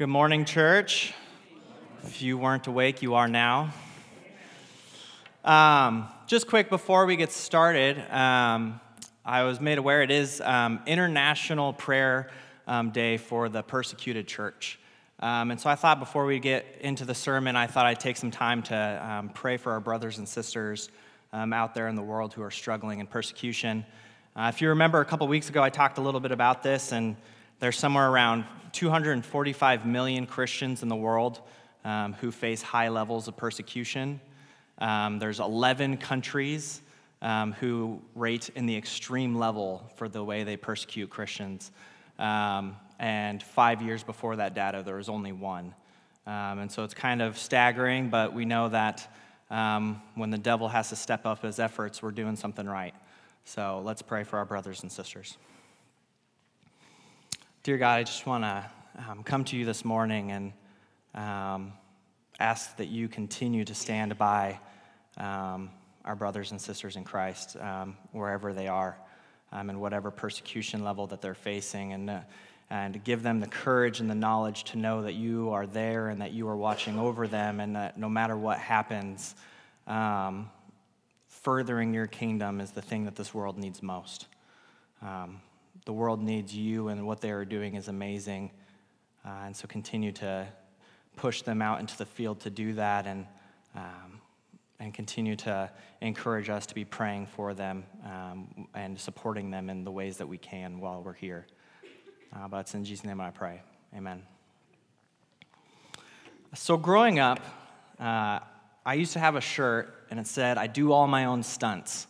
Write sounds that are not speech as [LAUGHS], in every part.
Good morning, church. If you weren't awake, you are now. Um, just quick before we get started, um, I was made aware it is um, International Prayer um, Day for the Persecuted Church. Um, and so I thought before we get into the sermon, I thought I'd take some time to um, pray for our brothers and sisters out there in the world who are struggling in persecution. Uh, if you remember, a couple weeks ago, I talked a little bit about this, and there's somewhere around 245 million Christians in the world um, who face high levels of persecution. Um, there's 11 countries um, who rate in the extreme level for the way they persecute Christians. Um, and five years before that data, there was only one. Um, and so it's kind of staggering, but we know that um, when the devil has to step up his efforts, we're doing something right. So let's pray for our brothers and sisters. Dear God, I just want to um, come to you this morning and um, ask that you continue to stand by um, our brothers and sisters in Christ, um, wherever they are, um, and whatever persecution level that they're facing, and, uh, and give them the courage and the knowledge to know that you are there and that you are watching over them, and that no matter what happens, um, furthering your kingdom is the thing that this world needs most. Um, the world needs you, and what they are doing is amazing. Uh, and so continue to push them out into the field to do that and, um, and continue to encourage us to be praying for them um, and supporting them in the ways that we can while we're here. Uh, but it's in Jesus' name I pray. Amen. So, growing up, uh, I used to have a shirt and it said, I do all my own stunts.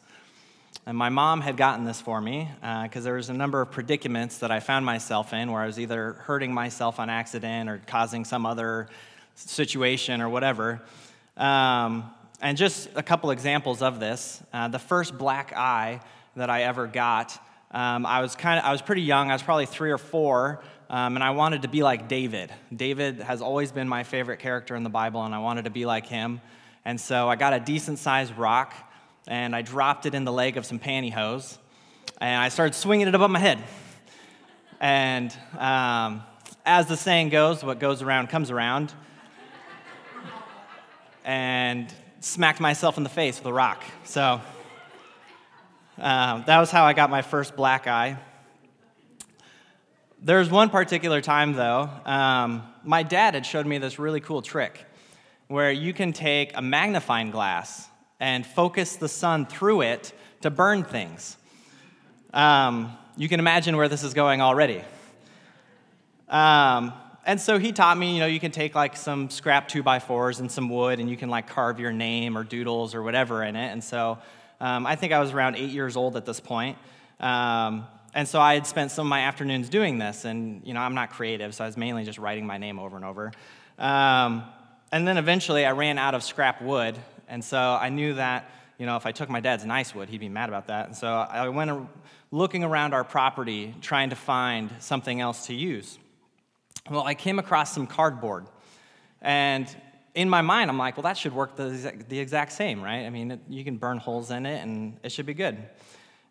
And my mom had gotten this for me because uh, there was a number of predicaments that I found myself in where I was either hurting myself on accident or causing some other situation or whatever. Um, and just a couple examples of this. Uh, the first black eye that I ever got, um, I was kind of I was pretty young. I was probably three or four, um, and I wanted to be like David. David has always been my favorite character in the Bible, and I wanted to be like him. And so I got a decent sized rock and I dropped it in the leg of some pantyhose, and I started swinging it above my head. And um, as the saying goes, what goes around comes around, and smacked myself in the face with a rock. So um, that was how I got my first black eye. There's one particular time, though, um, my dad had showed me this really cool trick where you can take a magnifying glass and focus the sun through it to burn things. Um, you can imagine where this is going already. Um, and so he taught me, you know, you can take like some scrap two by fours and some wood, and you can like carve your name or doodles or whatever in it. And so um, I think I was around eight years old at this point. Um, and so I had spent some of my afternoons doing this, and you know, I'm not creative, so I was mainly just writing my name over and over. Um, and then eventually I ran out of scrap wood, and so I knew that, you know, if I took my dad's nice wood, he'd be mad about that. And so I went looking around our property trying to find something else to use. Well, I came across some cardboard. And in my mind, I'm like, well, that should work the exact, the exact same, right? I mean, it, you can burn holes in it and it should be good.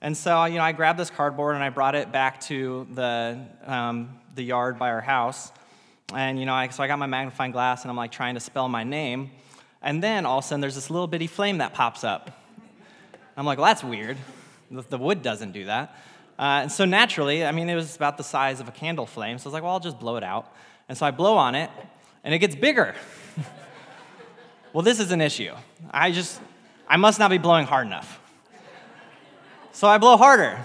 And so, you know, I grabbed this cardboard and I brought it back to the, um, the yard by our house. And, you know, I, so I got my magnifying glass and I'm like trying to spell my name. And then all of a sudden, there's this little bitty flame that pops up. I'm like, well, that's weird. The wood doesn't do that. Uh, and so naturally, I mean, it was about the size of a candle flame. So I was like, well, I'll just blow it out. And so I blow on it, and it gets bigger. [LAUGHS] well, this is an issue. I just, I must not be blowing hard enough. So I blow harder.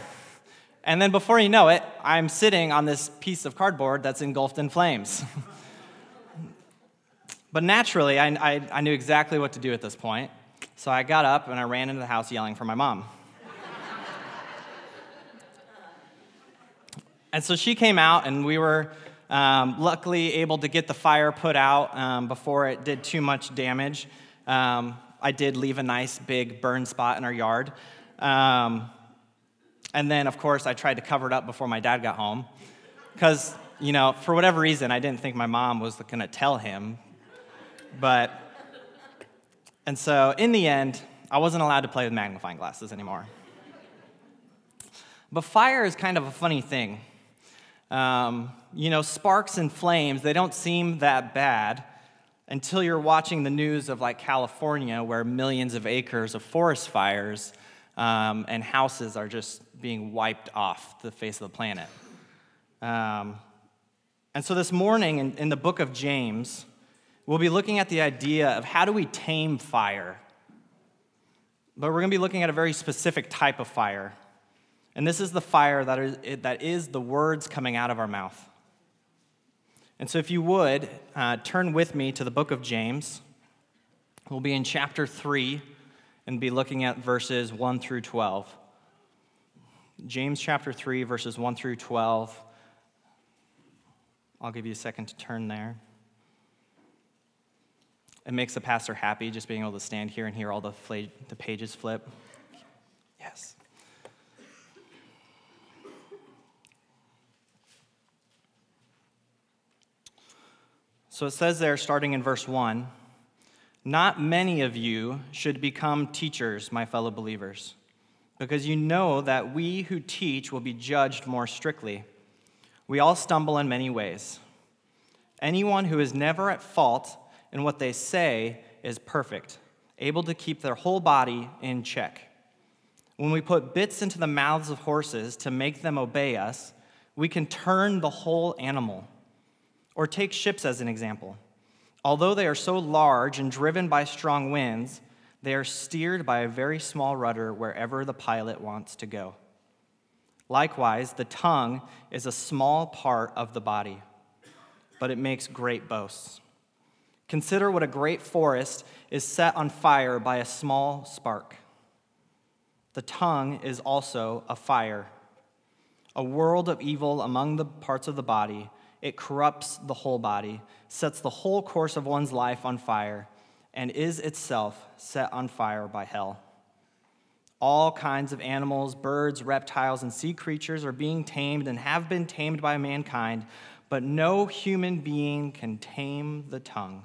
And then before you know it, I'm sitting on this piece of cardboard that's engulfed in flames. [LAUGHS] But naturally, I, I, I, knew exactly what to do at this point. So I got up and I ran into the house yelling for my mom. and so she came out, and we were um, luckily able to get the fire put out um, before it did too much damage. Um, I did leave a nice big burn spot in our yard. Um, and then, of course, I tried to cover it up before my dad got home. Because, you know, for whatever reason, I didn't think my mom was going to tell him but, and so in the end, I wasn't allowed to play with magnifying glasses anymore. But fire is kind of a funny thing. Um, you know, sparks and flames, they don't seem that bad until you're watching the news of like California, where millions of acres of forest fires um, and houses are just being wiped off the face of the planet. Um, and so this morning in, in the book of James, we'll be looking at the idea of how do we tame fire. But we're going to be looking at a very specific type of fire. And this is the fire that is, that is the words coming out of our mouth. And so, if you would, uh, turn with me to the book of James. We'll be in chapter 3 and be looking at verses 1 through 12. James chapter 3, verses 1 through 12. I'll give you a second to turn there. It makes the pastor happy just being able to stand here and hear all the, fla- the pages flip. Yes. So it says there, starting in verse 1 Not many of you should become teachers, my fellow believers, because you know that we who teach will be judged more strictly. We all stumble in many ways. Anyone who is never at fault in what they say is perfect, able to keep their whole body in check. When we put bits into the mouths of horses to make them obey us, we can turn the whole animal. Or take ships as an example. Although they are so large and driven by strong winds, they are steered by a very small rudder wherever the pilot wants to go. Likewise, the tongue is a small part of the body, but it makes great boasts. Consider what a great forest is set on fire by a small spark. The tongue is also a fire, a world of evil among the parts of the body it corrupts the whole body, sets the whole course of one's life on fire, and is itself set on fire by hell. All kinds of animals, birds, reptiles, and sea creatures are being tamed and have been tamed by mankind, but no human being can tame the tongue.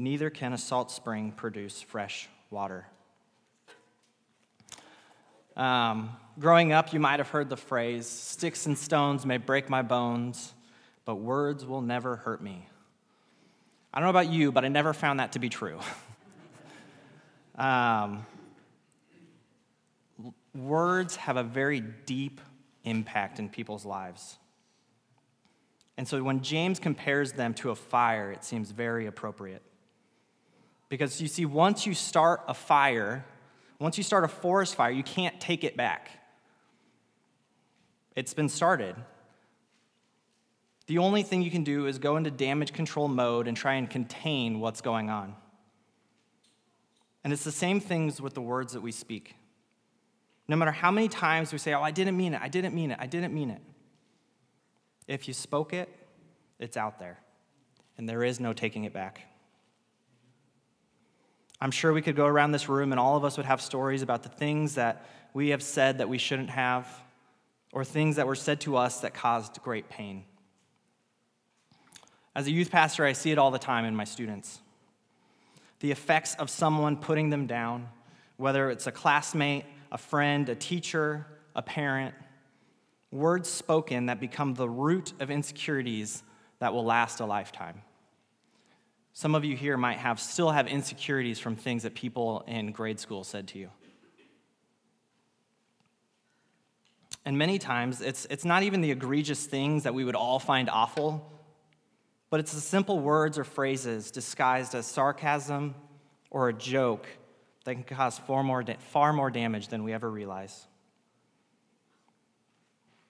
Neither can a salt spring produce fresh water. Um, growing up, you might have heard the phrase, sticks and stones may break my bones, but words will never hurt me. I don't know about you, but I never found that to be true. [LAUGHS] um, words have a very deep impact in people's lives. And so when James compares them to a fire, it seems very appropriate. Because you see, once you start a fire, once you start a forest fire, you can't take it back. It's been started. The only thing you can do is go into damage control mode and try and contain what's going on. And it's the same things with the words that we speak. No matter how many times we say, Oh, I didn't mean it, I didn't mean it, I didn't mean it. If you spoke it, it's out there, and there is no taking it back. I'm sure we could go around this room and all of us would have stories about the things that we have said that we shouldn't have, or things that were said to us that caused great pain. As a youth pastor, I see it all the time in my students. The effects of someone putting them down, whether it's a classmate, a friend, a teacher, a parent, words spoken that become the root of insecurities that will last a lifetime. Some of you here might have still have insecurities from things that people in grade school said to you. And many times, it's, it's not even the egregious things that we would all find awful, but it's the simple words or phrases disguised as sarcasm or a joke that can cause far more, far more damage than we ever realize.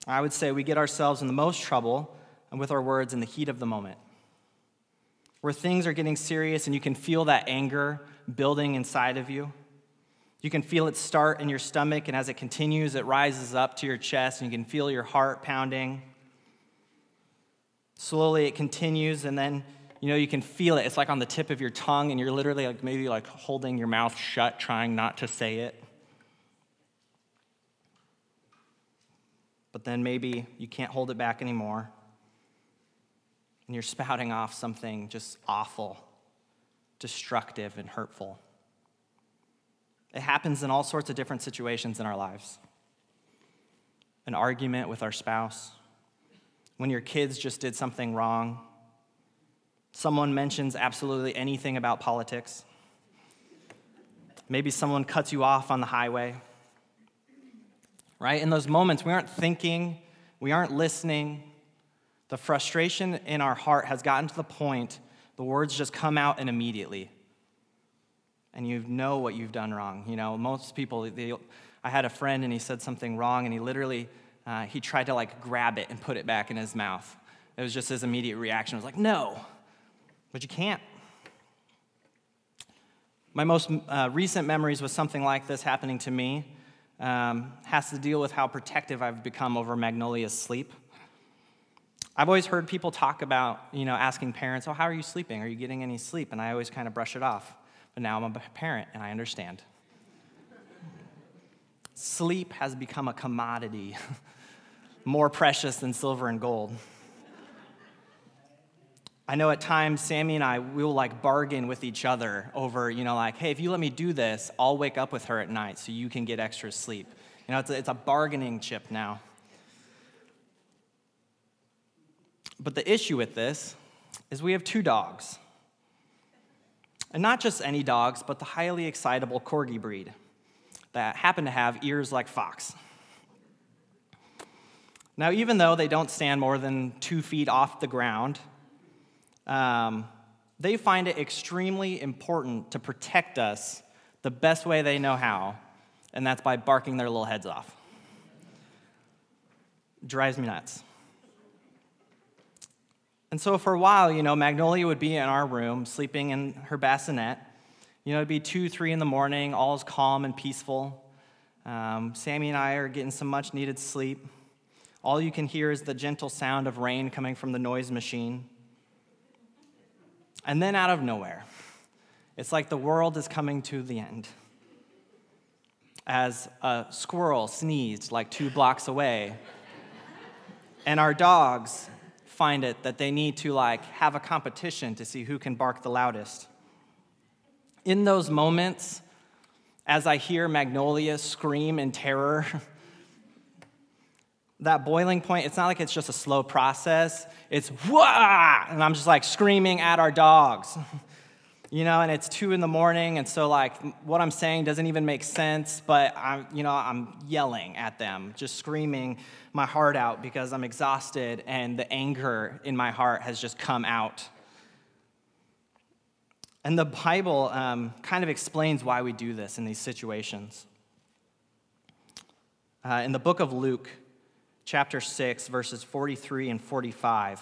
I would say we get ourselves in the most trouble with our words in the heat of the moment where things are getting serious and you can feel that anger building inside of you. You can feel it start in your stomach, and as it continues, it rises up to your chest, and you can feel your heart pounding. Slowly, it continues, and then you know you can feel it. It's like on the tip of your tongue, and you're literally like maybe like holding your mouth shut, trying not to say it. But then maybe you can't hold it back anymore, and you're spouting off something just awful, destructive, and hurtful. It happens in all sorts of different situations in our lives an argument with our spouse, when your kids just did something wrong, someone mentions absolutely anything about politics, maybe someone cuts you off on the highway. Right? In those moments, we aren't thinking, we aren't listening. The frustration in our heart has gotten to the point the words just come out and immediately and you know what you've done wrong. You know, most people, they, I had a friend and he said something wrong and he literally, uh, he tried to like grab it and put it back in his mouth. It was just his immediate reaction. It was like, no, but you can't. My most uh, recent memories with something like this happening to me. Um, has to deal with how protective I've become over Magnolia's sleep. I've always heard people talk about, you know, asking parents, oh, how are you sleeping? Are you getting any sleep? And I always kind of brush it off. But now I'm a parent and I understand. Sleep has become a commodity [LAUGHS] more precious than silver and gold. I know at times Sammy and I we will like bargain with each other over, you know, like, hey, if you let me do this, I'll wake up with her at night so you can get extra sleep. You know, it's a, it's a bargaining chip now. But the issue with this is we have two dogs. And not just any dogs, but the highly excitable corgi breed that happen to have ears like fox. Now, even though they don't stand more than two feet off the ground, um, they find it extremely important to protect us the best way they know how, and that's by barking their little heads off. Drives me nuts. And so for a while, you know, Magnolia would be in our room sleeping in her bassinet. You know, it'd be two, three in the morning, all is calm and peaceful. Um, Sammy and I are getting some much needed sleep. All you can hear is the gentle sound of rain coming from the noise machine. And then out of nowhere, it's like the world is coming to the end. As a squirrel sneezed like two blocks away, and our dogs find it that they need to like have a competition to see who can bark the loudest. In those moments, as I hear Magnolia scream in terror, [LAUGHS] that boiling point, it's not like it's just a slow process. It's wah! And I'm just like screaming at our dogs. [LAUGHS] you know, and it's two in the morning, and so like what I'm saying doesn't even make sense, but I'm, you know, I'm yelling at them, just screaming my heart out because I'm exhausted and the anger in my heart has just come out. And the Bible um, kind of explains why we do this in these situations. Uh, in the book of Luke, chapter 6, verses 43 and 45,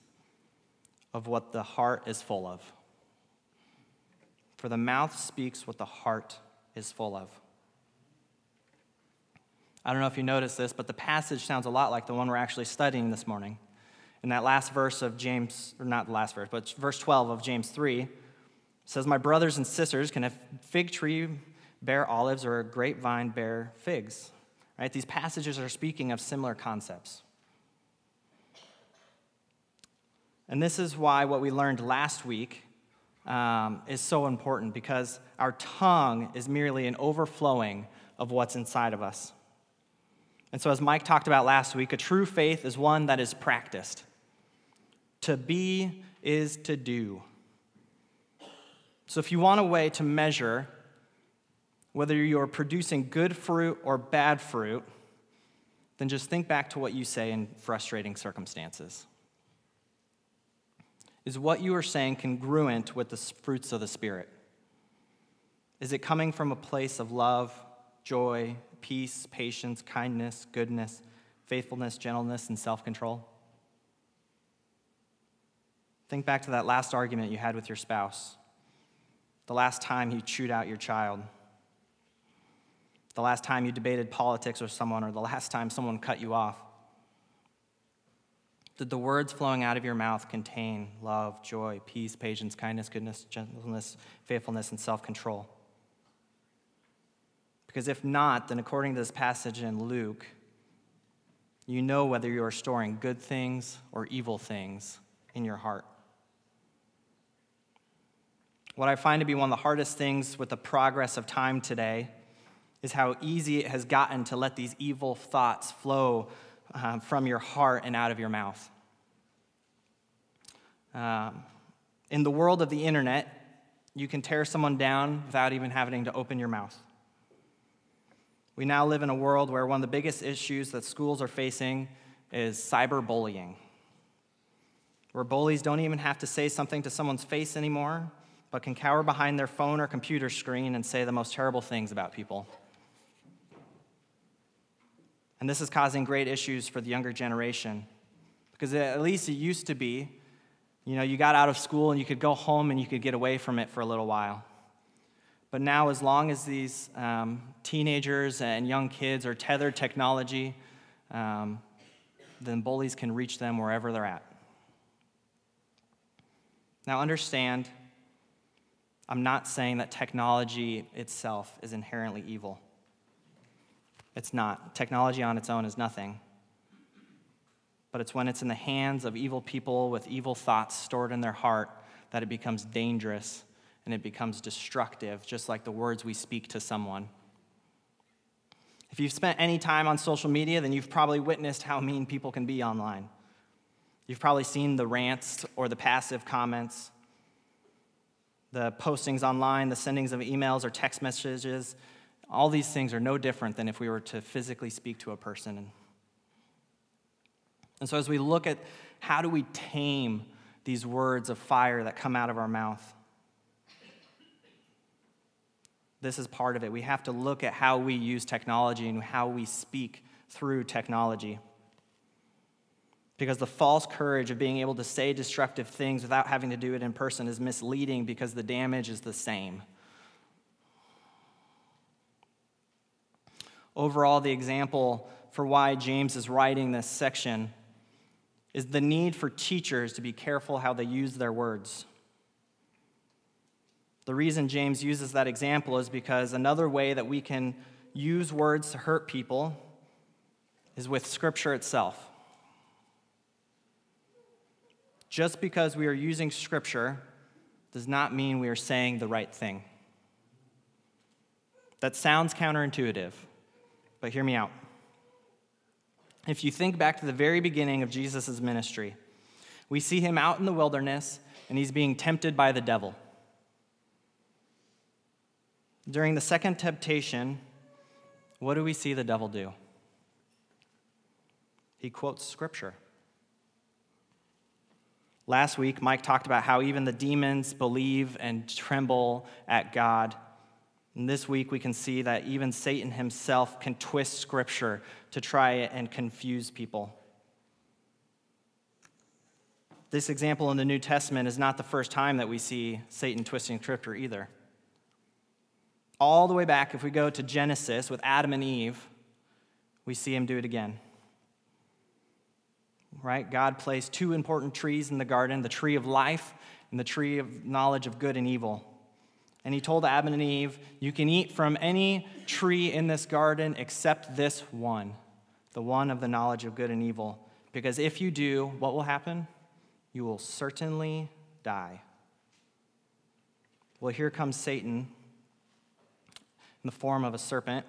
of what the heart is full of. For the mouth speaks what the heart is full of. I don't know if you noticed this, but the passage sounds a lot like the one we're actually studying this morning. In that last verse of James, or not the last verse, but verse 12 of James 3, says, My brothers and sisters, can a fig tree bear olives or a grapevine bear figs? Right? These passages are speaking of similar concepts. And this is why what we learned last week um, is so important because our tongue is merely an overflowing of what's inside of us. And so, as Mike talked about last week, a true faith is one that is practiced. To be is to do. So, if you want a way to measure whether you're producing good fruit or bad fruit, then just think back to what you say in frustrating circumstances. Is what you are saying congruent with the fruits of the Spirit? Is it coming from a place of love, joy, peace, patience, kindness, goodness, faithfulness, gentleness, and self control? Think back to that last argument you had with your spouse, the last time you chewed out your child, the last time you debated politics with someone, or the last time someone cut you off. Did the words flowing out of your mouth contain love, joy, peace, patience, kindness, goodness, gentleness, faithfulness, and self control? Because if not, then according to this passage in Luke, you know whether you are storing good things or evil things in your heart. What I find to be one of the hardest things with the progress of time today is how easy it has gotten to let these evil thoughts flow um, from your heart and out of your mouth. Um, in the world of the internet, you can tear someone down without even having to open your mouth. We now live in a world where one of the biggest issues that schools are facing is cyberbullying, where bullies don't even have to say something to someone's face anymore, but can cower behind their phone or computer screen and say the most terrible things about people. And this is causing great issues for the younger generation, because at least it used to be, you know, you got out of school and you could go home and you could get away from it for a little while. But now, as long as these um, teenagers and young kids are tethered technology, um, then bullies can reach them wherever they're at. Now, understand, I'm not saying that technology itself is inherently evil. It's not. Technology on its own is nothing. But it's when it's in the hands of evil people with evil thoughts stored in their heart that it becomes dangerous and it becomes destructive, just like the words we speak to someone. If you've spent any time on social media, then you've probably witnessed how mean people can be online. You've probably seen the rants or the passive comments, the postings online, the sendings of emails or text messages. All these things are no different than if we were to physically speak to a person. And so, as we look at how do we tame these words of fire that come out of our mouth, this is part of it. We have to look at how we use technology and how we speak through technology. Because the false courage of being able to say destructive things without having to do it in person is misleading because the damage is the same. Overall, the example for why James is writing this section is the need for teachers to be careful how they use their words. The reason James uses that example is because another way that we can use words to hurt people is with Scripture itself. Just because we are using Scripture does not mean we are saying the right thing. That sounds counterintuitive, but hear me out. If you think back to the very beginning of Jesus' ministry, we see him out in the wilderness and he's being tempted by the devil. During the second temptation, what do we see the devil do? He quotes scripture. Last week, Mike talked about how even the demons believe and tremble at God. And this week, we can see that even Satan himself can twist scripture to try and confuse people. This example in the New Testament is not the first time that we see Satan twisting scripture either all the way back, if we go to Genesis with Adam and Eve, we see him do it again. Right? God placed two important trees in the garden the tree of life and the tree of knowledge of good and evil. And he told Adam and Eve, You can eat from any tree in this garden except this one, the one of the knowledge of good and evil. Because if you do, what will happen? You will certainly die. Well, here comes Satan in the form of a serpent.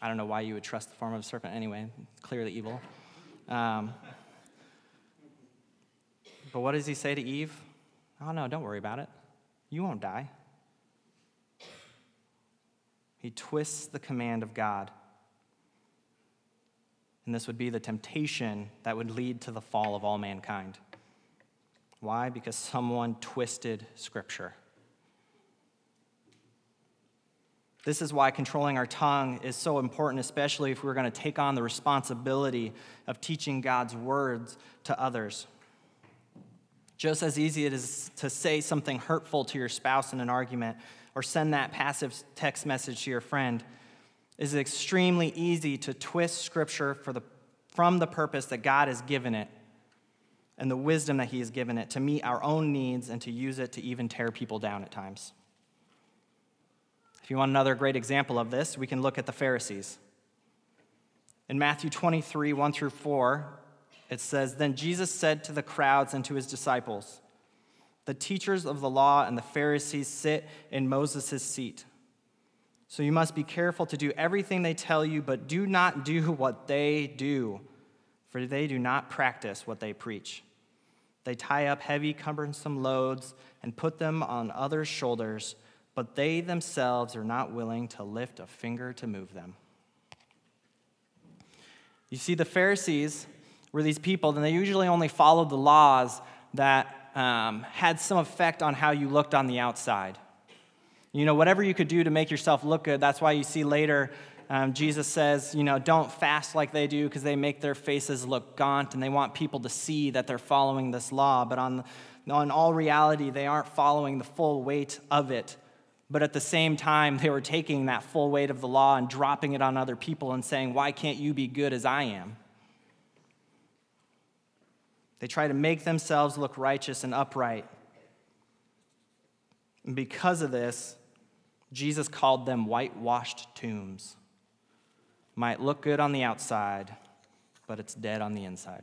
I don't know why you would trust the form of a serpent anyway, clearly evil. Um, but what does he say to Eve? Oh, no, don't worry about it. You won't die. He twists the command of God. And this would be the temptation that would lead to the fall of all mankind. Why? Because someone twisted Scripture. This is why controlling our tongue is so important, especially if we're going to take on the responsibility of teaching God's words to others. Just as easy it is to say something hurtful to your spouse in an argument or send that passive text message to your friend, is extremely easy to twist Scripture the, from the purpose that God has given it and the wisdom that He has given it to meet our own needs and to use it to even tear people down at times. If you want another great example of this, we can look at the Pharisees. In Matthew 23, 1 through 4, it says, Then Jesus said to the crowds and to his disciples, The teachers of the law and the Pharisees sit in Moses' seat. So you must be careful to do everything they tell you, but do not do [LAUGHS] what they do, for they do not practice what they preach. They tie up heavy, cumbersome loads and put them on others' shoulders, but they themselves are not willing to lift a finger to move them. You see, the Pharisees were these people, and they usually only followed the laws that um, had some effect on how you looked on the outside. You know, whatever you could do to make yourself look good, that's why you see later um, Jesus says, you know, don't fast like they do because they make their faces look gaunt and they want people to see that they're following this law. But on, on all reality, they aren't following the full weight of it. But at the same time, they were taking that full weight of the law and dropping it on other people and saying, why can't you be good as I am? They try to make themselves look righteous and upright. And because of this, Jesus called them whitewashed tombs. Might look good on the outside, but it's dead on the inside.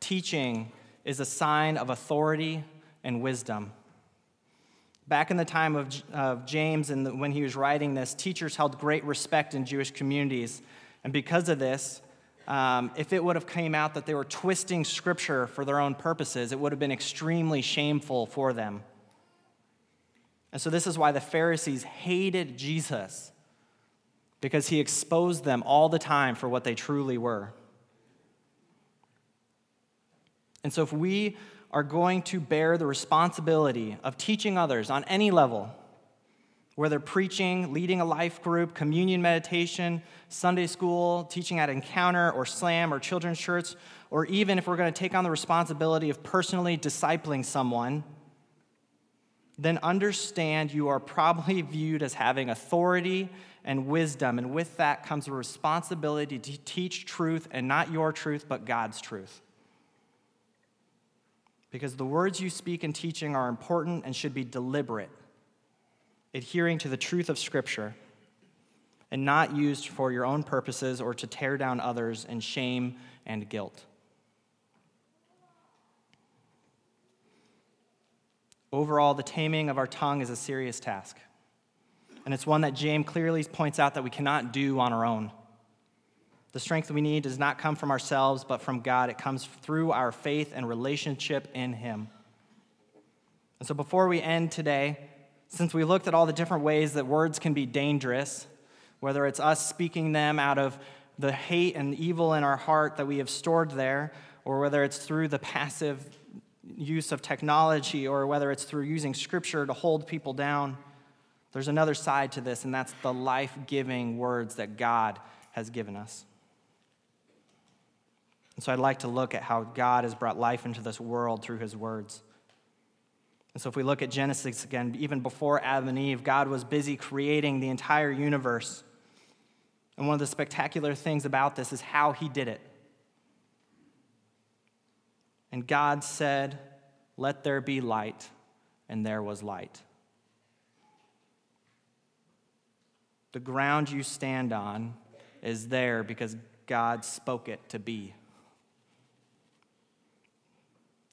Teaching is a sign of authority and wisdom. Back in the time of, of James and the, when he was writing this, teachers held great respect in Jewish communities. And because of this, um, if it would have came out that they were twisting scripture for their own purposes, it would have been extremely shameful for them. And so, this is why the Pharisees hated Jesus, because he exposed them all the time for what they truly were. And so, if we are going to bear the responsibility of teaching others on any level, whether preaching, leading a life group, communion meditation, Sunday school, teaching at Encounter or Slam or Children's Church, or even if we're going to take on the responsibility of personally discipling someone, then understand you are probably [LAUGHS] viewed as having authority and wisdom. And with that comes a responsibility to teach truth and not your truth, but God's truth. Because the words you speak in teaching are important and should be deliberate adhering to the truth of Scripture, and not used for your own purposes or to tear down others in shame and guilt. Overall, the taming of our tongue is a serious task. And it's one that James clearly points out that we cannot do on our own. The strength we need does not come from ourselves, but from God. It comes through our faith and relationship in Him. And so before we end today, since we looked at all the different ways that words can be dangerous, whether it's us speaking them out of the hate and evil in our heart that we have stored there, or whether it's through the passive use of technology, or whether it's through using scripture to hold people down, there's another side to this, and that's the life giving words that God has given us. And so I'd like to look at how God has brought life into this world through his words. And so, if we look at Genesis again, even before Adam and Eve, God was busy creating the entire universe. And one of the spectacular things about this is how he did it. And God said, Let there be light, and there was light. The ground you stand on is there because God spoke it to be.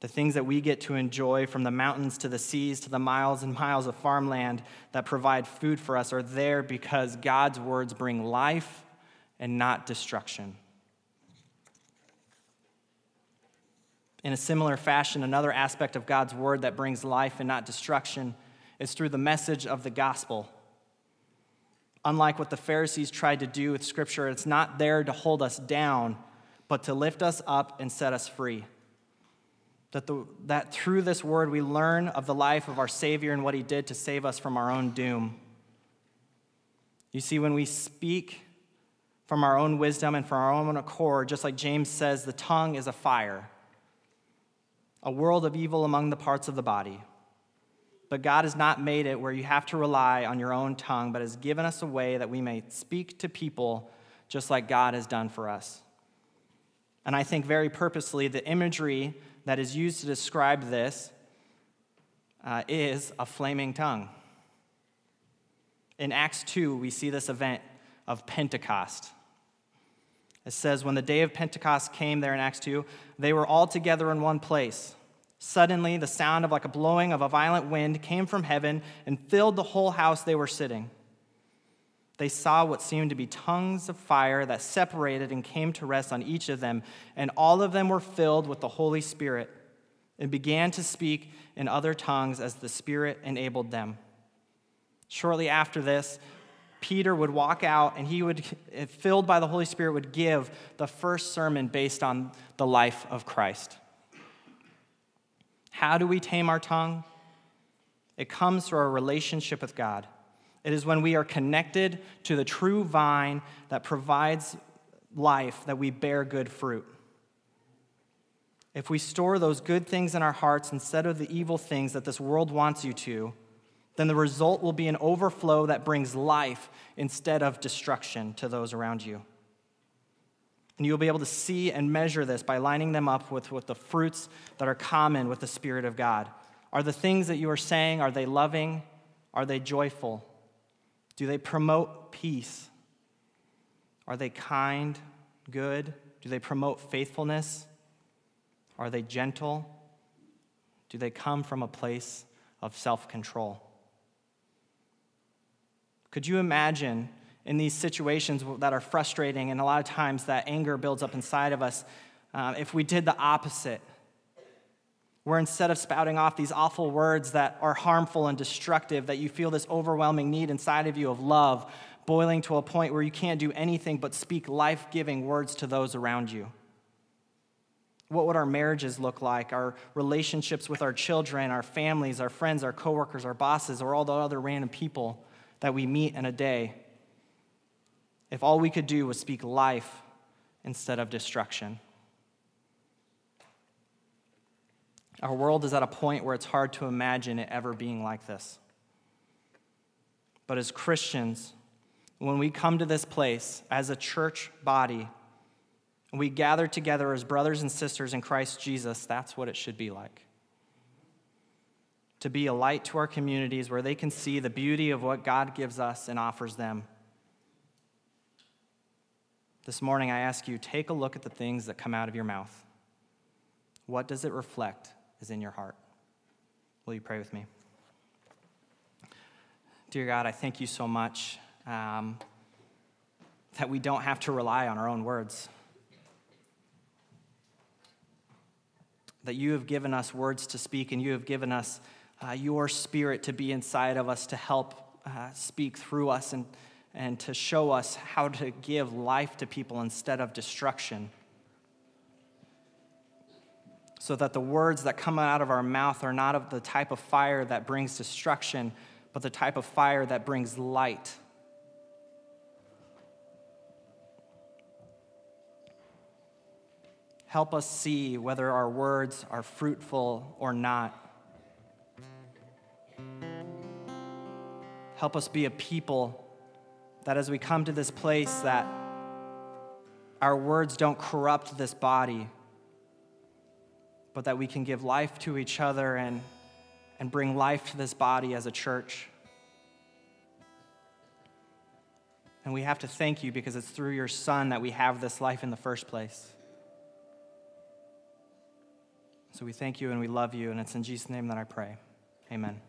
The things that we get to enjoy from the mountains to the seas to the miles and miles of farmland that provide food for us are there because God's words bring life and not destruction. In a similar fashion, another aspect of God's word that brings life and not destruction is through the message of the gospel. Unlike what the Pharisees tried to do with Scripture, it's not there to hold us down, but to lift us up and set us free. That, the, that through this word we learn of the life of our Savior and what He did to save us from our own doom. You see, when we speak from our own wisdom and from our own accord, just like James says, the tongue is a fire, a world of evil among the parts of the body. But God has not made it where you have to rely on your own tongue, but has given us a way that we may speak to people just like God has done for us. And I think very purposely, the imagery that is used to describe this uh, is a flaming tongue. In Acts 2, we see this event of Pentecost. It says, When the day of Pentecost came there in Acts 2, they were all together in one place. Suddenly, the sound of like a blowing of a violent wind came from heaven and filled the whole house they were sitting. They saw what seemed to be tongues of fire that separated and came to rest on each of them, and all of them were filled with the Holy Spirit and began to speak in other tongues as the Spirit enabled them. Shortly after this, Peter would walk out and he would, filled by the Holy Spirit, would give the first sermon based on the life of Christ. How do we tame our tongue? It comes through our relationship with God. It is when we are connected to the true vine that provides life that we bear good fruit. If we store those good things in our hearts instead of the evil things that this world wants you to, then the result will be an overflow that brings life instead of destruction to those around you. And you'll be able to see and measure this by lining them up with, with the fruits that are common with the Spirit of God. Are the things that you are saying, are they loving? Are they joyful? Do they promote peace? Are they kind, good? Do they promote faithfulness? Are they gentle? Do they come from a place of self control? Could you imagine in these situations that are frustrating and a lot of times that anger builds up inside of us uh, if we did the opposite? Where instead of spouting off these awful words that are harmful and destructive, that you feel this overwhelming need inside of you of love, boiling to a point where you can't do anything but speak life giving words to those around you. What would our marriages look like? Our relationships with our children, our families, our friends, our coworkers, our bosses, or all the other random people? that we meet in a day if all we could do was speak life instead of destruction. Our world is at a point where it's hard to imagine it ever being like this. But as Christians, when we come to this place as a church body, we gather together as brothers and sisters in Christ Jesus, that's what it should be like to be a light to our communities where they can see the beauty of what God gives us and offers them. This morning, I ask you take a look at the things that come out of your mouth. What does it reflect is in your heart? Will you pray with me? Dear God, I thank you so much um, that we don't have to rely on our own words. That you have given us words to speak and you have given us uh, your spirit to be inside of us to help uh, speak through us and, and to show us how to give life to people instead of destruction. So that the words that come out of our mouth are not of the type of fire that brings destruction, but the type of fire that brings light. Help us see whether our words are fruitful or not. Help us be a people that as we come to this place that our words don't corrupt this body, but that we can give life to each other and, and bring life to this body as a church. And we have to thank you because it's through your Son that we have this life in the first place. So we thank you and we love you, and it's in Jesus' name that I pray. Amen.